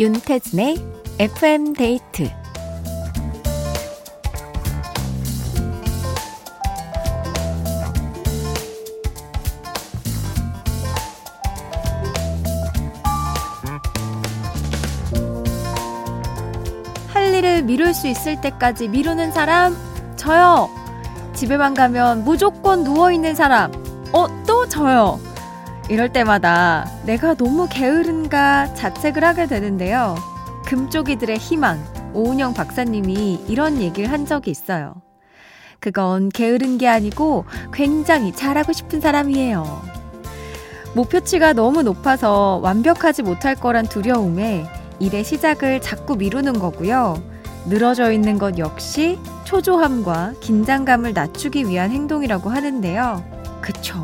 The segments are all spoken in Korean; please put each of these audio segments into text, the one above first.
윤태진의 FM 데이트 할 일을 미룰 수 있을 때까지 미루는 사람 저요. 집에만 가면 무조건 누워 있는 사람 어 또 저요. 이럴 때마다 내가 너무 게으른가 자책을 하게 되는데요. 금쪽이들의 희망, 오은영 박사님이 이런 얘기를 한 적이 있어요. 그건 게으른 게 아니고 굉장히 잘하고 싶은 사람이에요. 목표치가 너무 높아서 완벽하지 못할 거란 두려움에 일의 시작을 자꾸 미루는 거고요. 늘어져 있는 것 역시 초조함과 긴장감을 낮추기 위한 행동이라고 하는데요. 그쵸.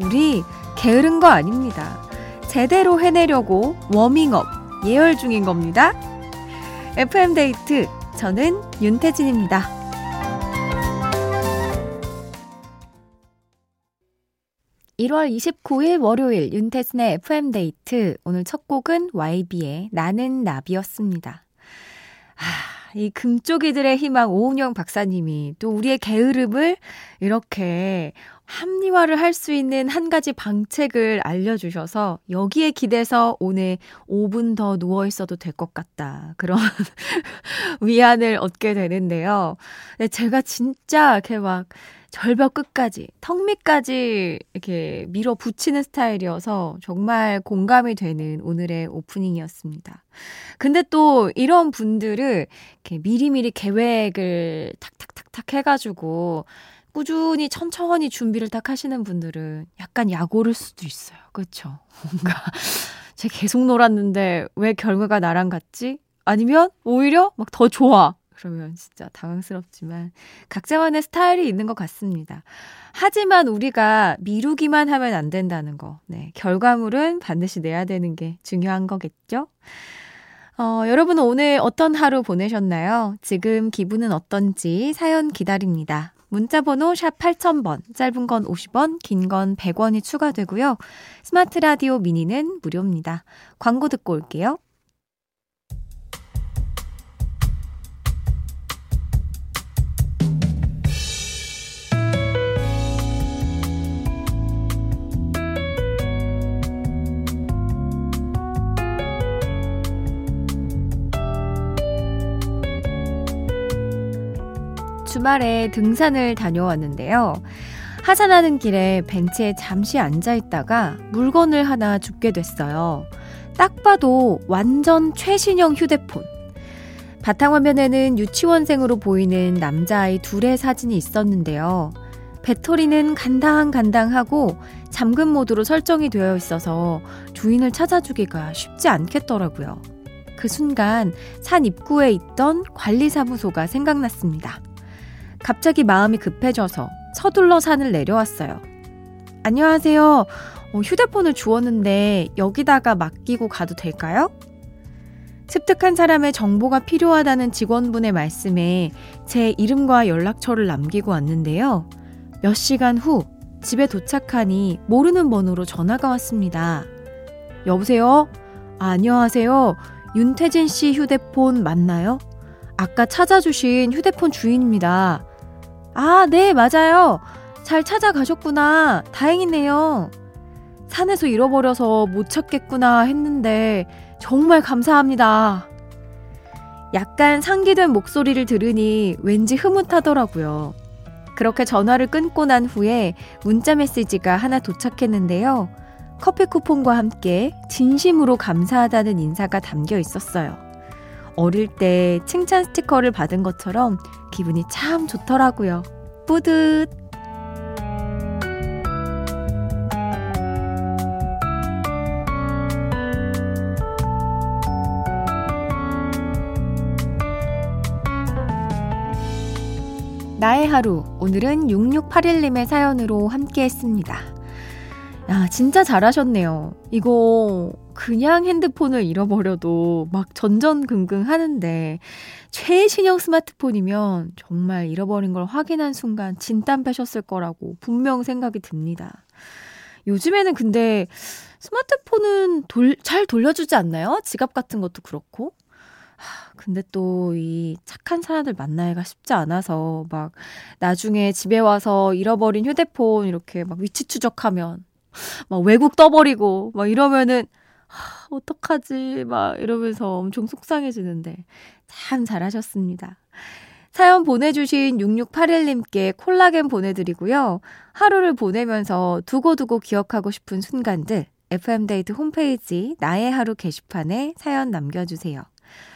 우리 게으른 거 아닙니다. 제대로 해내려고 워밍업, 예열 중인 겁니다. FM데이트, 저는 윤태진입니다. 1월 29일 월요일 윤태진의 FM데이트. 오늘 첫 곡은 YB의 나는 나비였습니다. 아, 이 금쪽이들의 희망 오은영 박사님이 또 우리의 게으름을 이렇게 합리화를 할 수 있는 한 가지 방책을 알려주셔서 여기에 기대서 오늘 5분 더 누워 있어도 될 것 같다. 그런 위안을 얻게 되는데요. 네, 제가 진짜 이렇게 막 절벽 끝까지, 턱 밑까지 이렇게 밀어 붙이는 스타일이어서 정말 공감이 되는 오늘의 오프닝이었습니다. 근데 또 이런 분들을 이렇게 미리미리 계획을 탁탁탁탁 해가지고 꾸준히 천천히 준비를 딱 하시는 분들은 약간 약오를 수도 있어요. 그렇죠? 뭔가 제가 계속 놀았는데 왜 결과가 나랑 같지? 아니면 오히려 막 더 좋아. 그러면 진짜 당황스럽지만 각자만의 스타일이 있는 것 같습니다. 하지만 우리가 미루기만 하면 안 된다는 거. 네, 결과물은 반드시 내야 되는 게 중요한 거겠죠? 어, 여러분은 오늘 어떤 하루 보내셨나요? 지금 기분은 어떤지 사연 기다립니다. 문자번호 샵 8000번, 짧은 건 50원, 긴 건 100원이 추가되고요. 스마트 라디오 미니는 무료입니다. 광고 듣고 올게요. 주말에 등산을 다녀왔는데요. 하산하는 길에 벤치에 잠시 앉아 있다가 물건을 하나 줍게 됐어요. 딱 봐도 완전 최신형 휴대폰. 바탕화면에는 유치원생으로 보이는 남자아이 둘의 사진이 있었는데요. 배터리는 간당간당하고 잠금 모드로 설정이 되어 있어서 주인을 찾아주기가 쉽지 않겠더라고요. 그 순간 산 입구에 있던 관리사무소가 생각났습니다. 갑자기 마음이 급해져서 서둘러 산을 내려왔어요. 안녕하세요. 어, 휴대폰을 주웠는데 여기다가 맡기고 가도 될까요? 습득한 사람의 정보가 필요하다는 직원분의 말씀에 제 이름과 연락처를 남기고 왔는데요. 몇 시간 후 집에 도착하니 모르는 번호로 전화가 왔습니다. 여보세요? 아, 안녕하세요. 윤태진 씨 휴대폰 맞나요? 아까 찾아주신 휴대폰 주인입니다. 아, 네, 맞아요. 잘 찾아가셨구나. 다행이네요. 산에서 잃어버려서 못 찾겠구나 했는데 정말 감사합니다. 약간 상기된 목소리를 들으니 왠지 흐뭇하더라고요. 그렇게 전화를 끊고 난 후에 문자 메시지가 하나 도착했는데요. 커피 쿠폰과 함께 진심으로 감사하다는 인사가 담겨 있었어요. 어릴 때 칭찬 스티커를 받은 것처럼 기분이 참 좋더라고요. 뿌듯! 나의 하루, 오늘은 6681님의 사연으로 함께 했습니다. 야, 진짜 잘하셨네요. 이거 그냥 핸드폰을 잃어버려도 막 전전긍긍 하는데 최신형 스마트폰이면 정말 잃어버린 걸 확인한 순간 진땀 빼셨을 거라고 분명 생각이 듭니다. 요즘에는 근데 스마트폰은 돌, 잘 돌려주지 않나요? 지갑 같은 것도 그렇고. 하, 근데 또 이 착한 사람들 만나기가 쉽지 않아서 막 나중에 집에 와서 잃어버린 휴대폰 이렇게 막 위치 추적하면 막 외국 떠버리고 막 이러면은 하, 어떡하지 막 이러면서 엄청 속상해지는데 참 잘하셨습니다. 사연 보내주신 6681님께 콜라겐 보내드리고요. 하루를 보내면서 두고두고 기억하고 싶은 순간들 FM데이트 홈페이지 나의 하루 게시판에 사연 남겨주세요.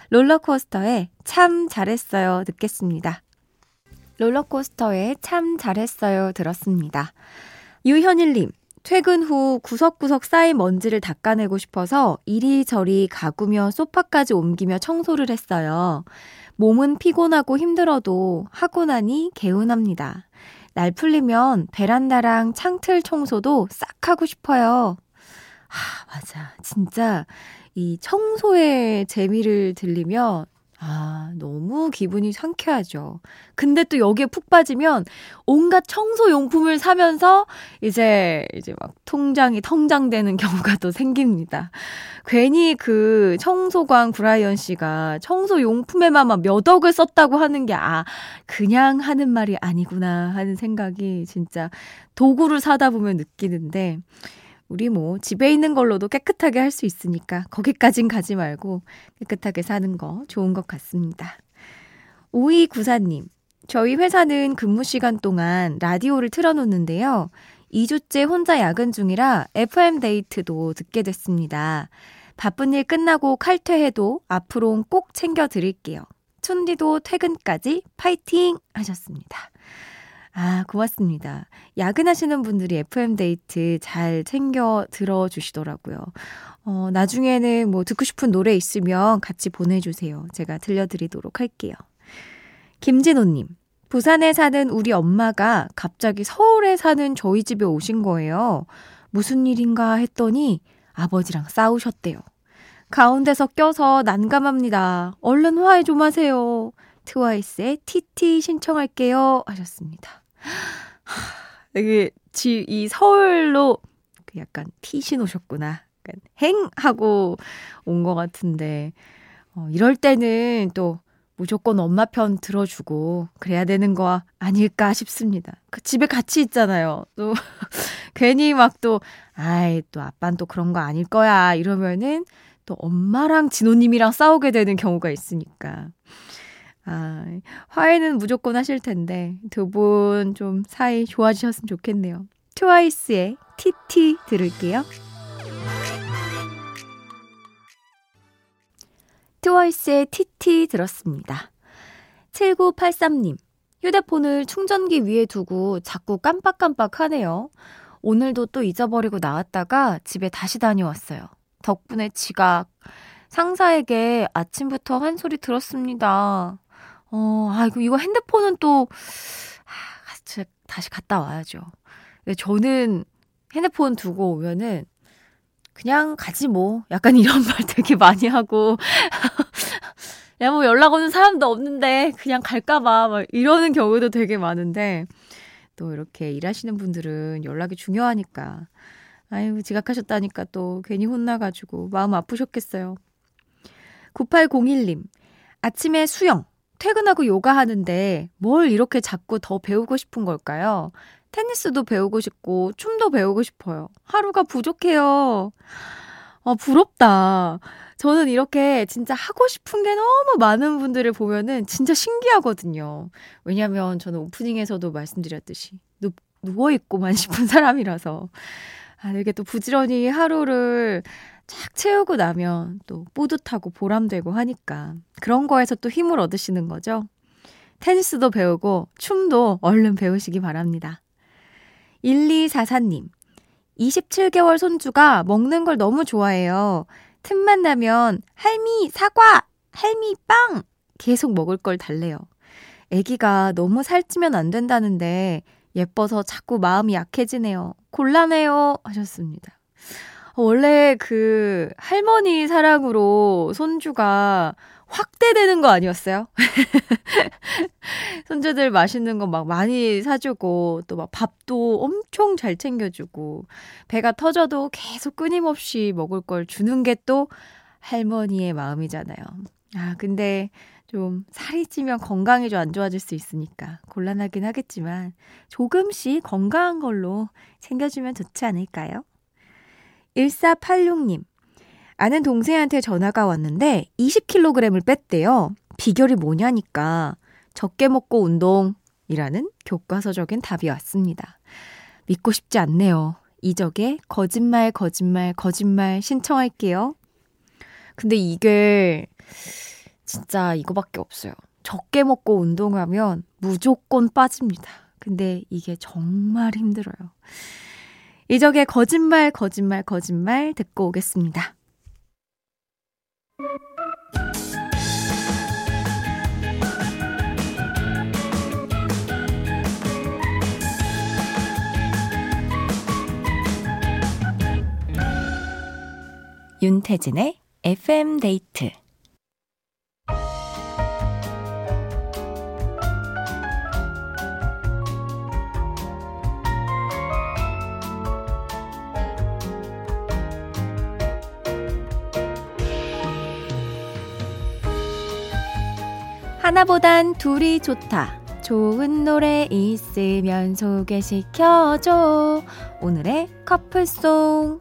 롤러코스터에 참 잘했어요 듣겠습니다. 롤러코스터에 참 잘했어요 들었습니다. 유현일님, 퇴근 후 구석구석 쌓인 먼지를 닦아내고 싶어서 이리저리 가구며 소파까지 옮기며 청소를 했어요. 몸은 피곤하고 힘들어도 하고 나니 개운합니다. 날 풀리면 베란다랑 창틀 청소도 싹 하고 싶어요. 아, 맞아. 진짜 이 청소의 재미를 들리면 아, 너무 기분이 상쾌하죠. 근데 또 여기에 푹 빠지면 온갖 청소 용품을 사면서 이제, 이제 막 통장이 텅장되는 경우가 또 생깁니다. 괜히 그 청소광 브라이언 씨가 청소 용품에만 막몇 억을 썼다고 하는 게, 아, 그냥 하는 말이 아니구나 하는 생각이 진짜 도구를 사다 보면 느끼는데, 우리 뭐 집에 있는 걸로도 깨끗하게 할 수 있으니까 거기까진 가지 말고 깨끗하게 사는 거 좋은 것 같습니다. 5294님, 저희 회사는 근무 시간 동안 라디오를 틀어놓는데요. 2주째 혼자 야근 중이라 FM데이트도 듣게 됐습니다. 바쁜 일 끝나고 칼퇴해도 앞으로는 꼭 챙겨 드릴게요. 춘디도 퇴근까지 파이팅! 하셨습니다. 아, 고맙습니다. 야근하시는 분들이 FM데이트 잘 챙겨 들어주시더라고요. 어, 나중에는 뭐 듣고 싶은 노래 있으면 같이 보내주세요. 제가 들려드리도록 할게요. 김진호님, 부산에 사는 우리 엄마가 갑자기 서울에 사는 저희 집에 오신 거예요. 무슨 일인가 했더니 아버지랑 싸우셨대요. 가운데서 껴서 난감합니다. 얼른 화해 좀 하세요. 트와이스의 TT 신청할게요. 하셨습니다. 이게 지, 이 서울로 그 약간 티 신오셨구나. 약간 행! 하고 온 것 같은데, 어, 이럴 때는 또 무조건 엄마 편 들어주고 그래야 되는 거 아닐까 싶습니다. 그 집에 같이 있잖아요. 또 괜히 막 또, 아이, 또 아빠는 또 그런 거 아닐 거야. 이러면은 또 엄마랑 진호님이랑 싸우게 되는 경우가 있으니까. 아, 화해는 무조건 하실 텐데 두 분 좀 사이 좋아지셨으면 좋겠네요. 트와이스의 TT 들을게요. 트와이스의 TT 들었습니다. 7983님, 휴대폰을 충전기 위에 두고 자꾸 깜빡깜빡 하네요. 오늘도 또 잊어버리고 나왔다가 집에 다시 다녀왔어요. 덕분에 지각. 상사에게 아침부터 한 소리 들었습니다. 어, 아이고, 이거 핸드폰은 또, 아, 다시 갔다 와야죠. 저는 핸드폰 두고 오면은, 그냥 가지 뭐. 약간 이런 말 되게 많이 하고. 야, 뭐 연락 오는 사람도 없는데, 그냥 갈까봐. 막 이러는 경우도 되게 많은데, 또 이렇게 일하시는 분들은 연락이 중요하니까. 아이고, 지각하셨다니까 또 괜히 혼나가지고 마음 아프셨겠어요. 9801님, 아침에 수영. 퇴근하고 요가 하는데 뭘 이렇게 자꾸 더 배우고 싶은 걸까요? 테니스도 배우고 싶고 춤도 배우고 싶어요. 하루가 부족해요. 아, 부럽다. 저는 이렇게 진짜 하고 싶은 게 너무 많은 분들을 보면은 진짜 신기하거든요. 왜냐면 저는 오프닝에서도 말씀드렸듯이 누, 누워있고만 싶은 사람이라서. 아, 이렇게 또 부지런히 하루를 쫙 채우고 나면 또 뿌듯하고 보람되고 하니까 그런 거에서 또 힘을 얻으시는 거죠. 테니스도 배우고 춤도 얼른 배우시기 바랍니다. 1244님, 27개월 손주가 먹는 걸 너무 좋아해요. 틈만 나면 할미 사과, 할미 빵 계속 먹을 걸 달래요. 아기가 너무 살찌면 안 된다는데 예뻐서 자꾸 마음이 약해지네요. 곤란해요 하셨습니다. 원래 그 할머니 사랑으로 손주가 확대되는 거 아니었어요? 손주들 맛있는 거 막 많이 사주고, 또 막 밥도 엄청 잘 챙겨주고, 배가 터져도 계속 끊임없이 먹을 걸 주는 게 또 할머니의 마음이잖아요. 아, 근데 좀 살이 찌면 건강이 좀 안 좋아질 수 있으니까 곤란하긴 하겠지만 조금씩 건강한 걸로 챙겨주면 좋지 않을까요? 1486님, 아는 동생한테 전화가 왔는데 20kg을 뺐대요. 비결이 뭐냐니까 적게 먹고 운동 이라는 교과서적인 답이 왔습니다. 믿고 싶지 않네요. 이적에 거짓말, 거짓말, 거짓말 신청할게요. 근데 이게 진짜 이거밖에 없어요. 적게 먹고 운동하면 무조건 빠집니다. 근데 이게 정말 힘들어요. 이적의 거짓말, 거짓말, 거짓말 듣고 오겠습니다. 윤태진의 FM 데이트 하나보단 둘이 좋다. 좋은 노래 있으면 소개시켜줘. 오늘의 커플송.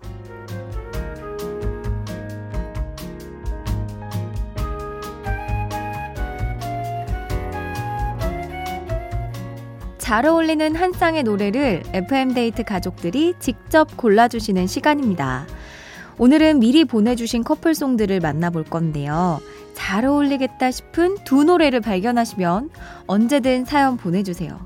잘 어울리는 한 쌍의 노래를 FM데이트 가족들이 직접 골라주시는 시간입니다. 오늘은 미리 보내주신 커플송들을 만나볼 건데요. 잘 어울리겠다 싶은 두 노래를 발견하시면 언제든 사연 보내주세요.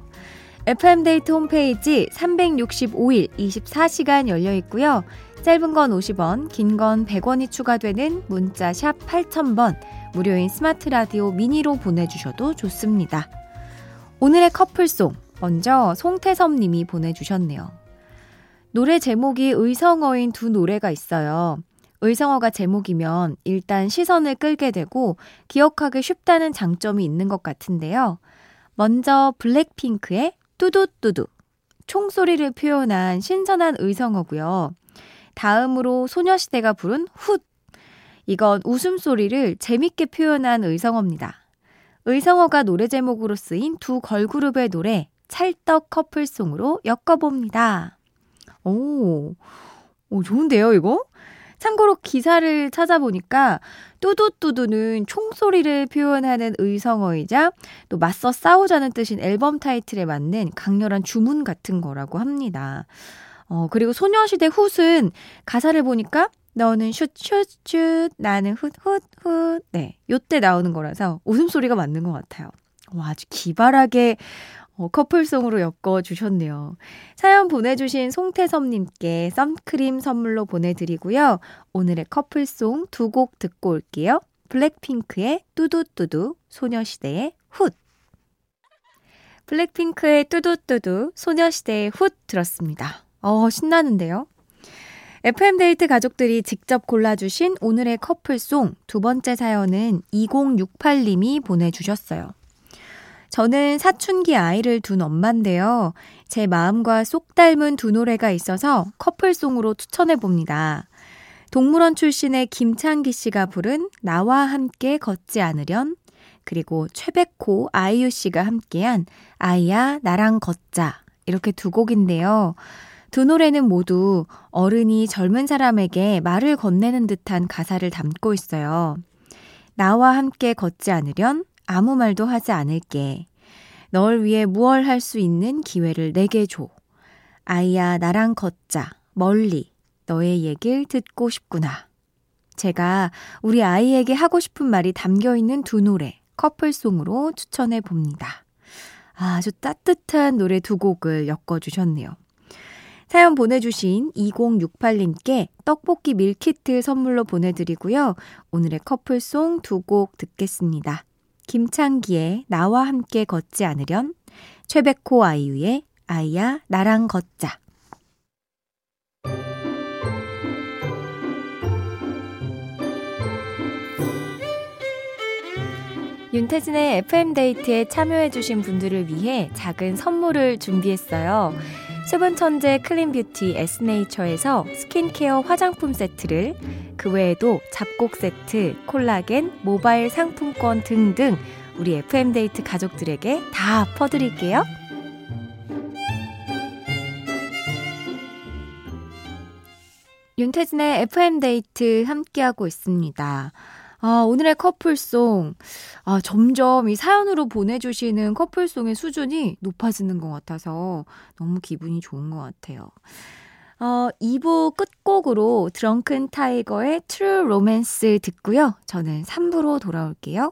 FM데이트 홈페이지 365일 24시간 열려 있고요. 짧은 건 50원, 긴 건 100원이 추가되는 문자 샵 8000번, 무료인 스마트 라디오 미니로 보내주셔도 좋습니다. 오늘의 커플송, 먼저 송태섭 님이 보내주셨네요. 노래 제목이 의성어인 두 노래가 있어요. 의성어가 제목이면 일단 시선을 끌게 되고 기억하기 쉽다는 장점이 있는 것 같은데요. 먼저 블랙핑크의 뚜두뚜두. 총소리를 표현한 신선한 의성어고요. 다음으로 소녀시대가 부른 훗. 이건 웃음소리를 재밌게 표현한 의성어입니다. 의성어가 노래 제목으로 쓰인 두 걸그룹의 노래 찰떡 커플송으로 엮어봅니다. 오, 오 좋은데요, 이거? 참고로 기사를 찾아보니까 뚜두뚜두는 총소리를 표현하는 의성어이자 또 맞서 싸우자는 뜻인 앨범 타이틀에 맞는 강렬한 주문 같은 거라고 합니다. 어, 그리고 소녀시대 훗은 가사를 보니까 너는 슛슛슛 나는 훗훗훗 네 요때 나오는 거라서 웃음소리가 맞는 것 같아요. 와 아주 기발하게 어, 커플송으로 엮어주셨네요. 사연 보내주신 송태섭님께 썬크림 선물로 보내드리고요. 오늘의 커플송 두 곡 듣고 올게요. 블랙핑크의 뚜두뚜두, 소녀시대의 훗. 블랙핑크의 뚜두뚜두, 소녀시대의 훗 들었습니다. 어, 신나는데요? FM데이트 가족들이 직접 골라주신 오늘의 커플송 두 번째 사연은 2068님이 보내주셨어요. 저는 사춘기 아이를 둔 엄마인데요. 제 마음과 쏙 닮은 두 노래가 있어서 커플송으로 추천해 봅니다. 동물원 출신의 김창기 씨가 부른 나와 함께 걷지 않으련 그리고 최백호 아이유 씨가 함께한 아이야 나랑 걷자 이렇게 두 곡인데요. 두 노래는 모두 어른이 젊은 사람에게 말을 건네는 듯한 가사를 담고 있어요. 나와 함께 걷지 않으련 아무 말도 하지 않을게. 널 위해 무얼 할 수 있는 기회를 내게 줘. 아이야, 나랑 걷자. 멀리. 너의 얘길 듣고 싶구나. 제가 우리 아이에게 하고 싶은 말이 담겨 있는 두 노래, 커플송으로 추천해 봅니다. 아주 따뜻한 노래 두 곡을 엮어주셨네요. 사연 보내주신 2068님께 떡볶이 밀키트 선물로 보내드리고요. 오늘의 커플송 두 곡 듣겠습니다. 김창기의 나와 함께 걷지 않으련, 최백호 아이유의 아이야 나랑 걷자. 윤태진의 FM데이트에 참여해주신 분들을 위해 작은 선물을 준비했어요. 수분 천재 클린뷰티 에스네이처에서 스킨케어 화장품 세트를 그 외에도 잡곡 세트, 콜라겐, 모바일 상품권 등등 우리 FM데이트 가족들에게 다 퍼드릴게요. 윤태진의 FM데이트 함께하고 있습니다. 아, 오늘의 커플송. 아, 점점 이 사연으로 보내주시는 커플송의 수준이 높아지는 것 같아서 너무 기분이 좋은 것 같아요. 어, 2부 끝곡으로 드렁큰 타이거의 True Romance 듣고요. 저는 3부로 돌아올게요.